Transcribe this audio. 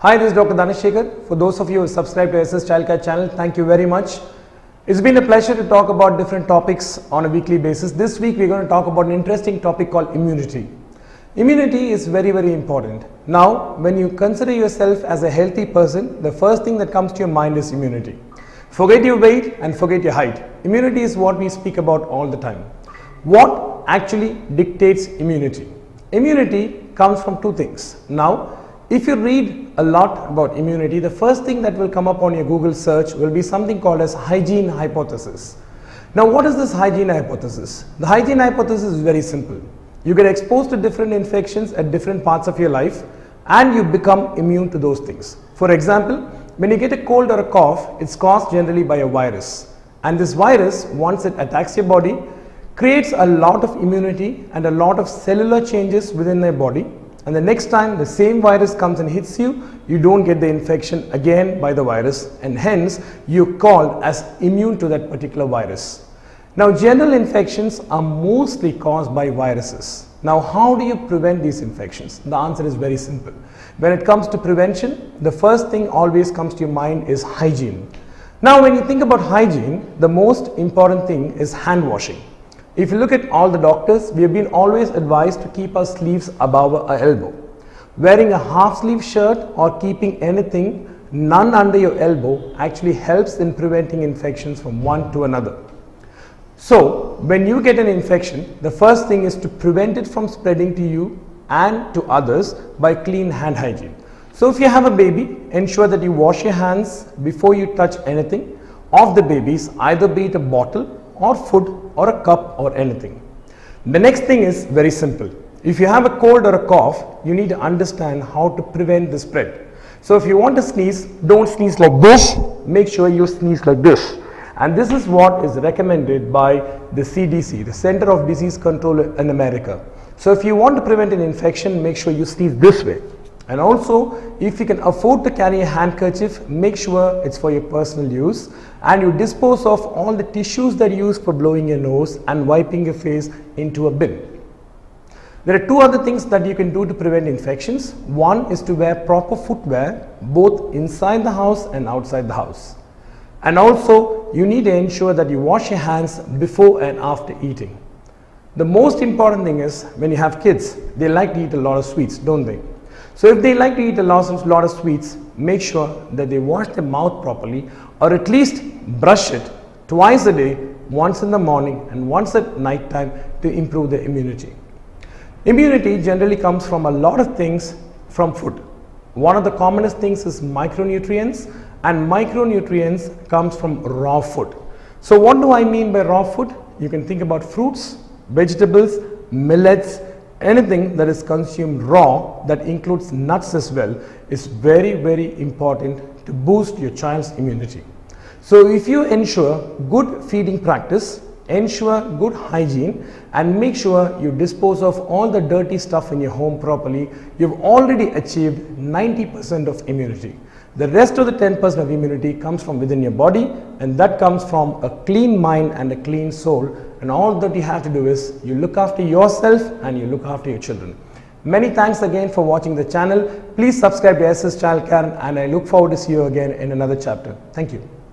Hi, this is Dr. Dhanashekhar. For those of you who subscribe to SS Childcare channel, thank you very much. It's been a pleasure to talk about different topics on a weekly basis. This week we're going to talk about an interesting topic called immunity. Immunity is very, very important. Now, when you consider yourself as a healthy person, the first thing that comes to your mind is immunity. Forget your weight and forget your height. Immunity is what we speak about all the time. What actually dictates immunity? Immunity comes from two things. Now, if you read a lot about immunity, the first thing that will come up on your Google search will be something called as hygiene hypothesis. Now, what is this hygiene hypothesis? The hygiene hypothesis is very simple. You get exposed to different infections at different parts of your life and you become immune to those things. For example, when you get a cold or a cough, it's caused generally by a virus. And this virus, once it attacks your body, creates a lot of immunity and a lot of cellular changes within your body and the next time the same virus comes and hits you, you don't get the infection again by the virus and hence you're called as immune to that particular virus. Now general infections are mostly caused by viruses. Now how do you prevent these infections? The answer is very simple. When it comes to prevention, the first thing always comes to your mind is hygiene. Now when you think about hygiene, the most important thing is hand washing. If you look at all the doctors, we have been always advised to keep our sleeves above our elbow. Wearing a half sleeve shirt or keeping anything none under your elbow actually helps in preventing infections from one to another. So, when you get an infection, the first thing is to prevent it from spreading to you and to others by clean hand hygiene. So, if you have a baby, ensure that you wash your hands before you touch anything of the babies, either be it a bottle or food or a cup or anything. The next thing is very simple. If you have a cold or a cough, you need to understand how to prevent the spread. So if you want to sneeze, don't sneeze like this, make sure you sneeze like this. And this is what is recommended by the CDC, the Center of Disease Control in America. So if you want to prevent an infection, make sure you sneeze this way. And also, if you can afford to carry a handkerchief, make sure it's for your personal use and you dispose of all the tissues that you use for blowing your nose and wiping your face into a bin. There are two other things that you can do to prevent infections. One is to wear proper footwear both inside the house and outside the house. And also, you need to ensure that you wash your hands before and after eating. The most important thing is when you have kids, they like to eat a lot of sweets, don't they? So if they like to eat a lot of, sweets, make sure that they wash their mouth properly or at least brush it twice a day, once in the morning and once at night time to improve their immunity. Immunity generally comes from a lot of things from food. One of the commonest things is micronutrients and micronutrients comes from raw food. So what do I mean by raw food? You can think about fruits, vegetables, millets, anything that is consumed raw that includes nuts as well is very very important to boost your child's immunity. So if you ensure good feeding practice, ensure good hygiene and make sure you dispose of all the dirty stuff in your home properly, you've already achieved 90% of immunity. The rest of the 10% of immunity comes from within your body and that comes from a clean mind and a clean soul and all that you have to do is you look after yourself and you look after your children. Many thanks again for watching the channel. Please subscribe to SS Childcare and I look forward to see you again in another chapter. Thank you.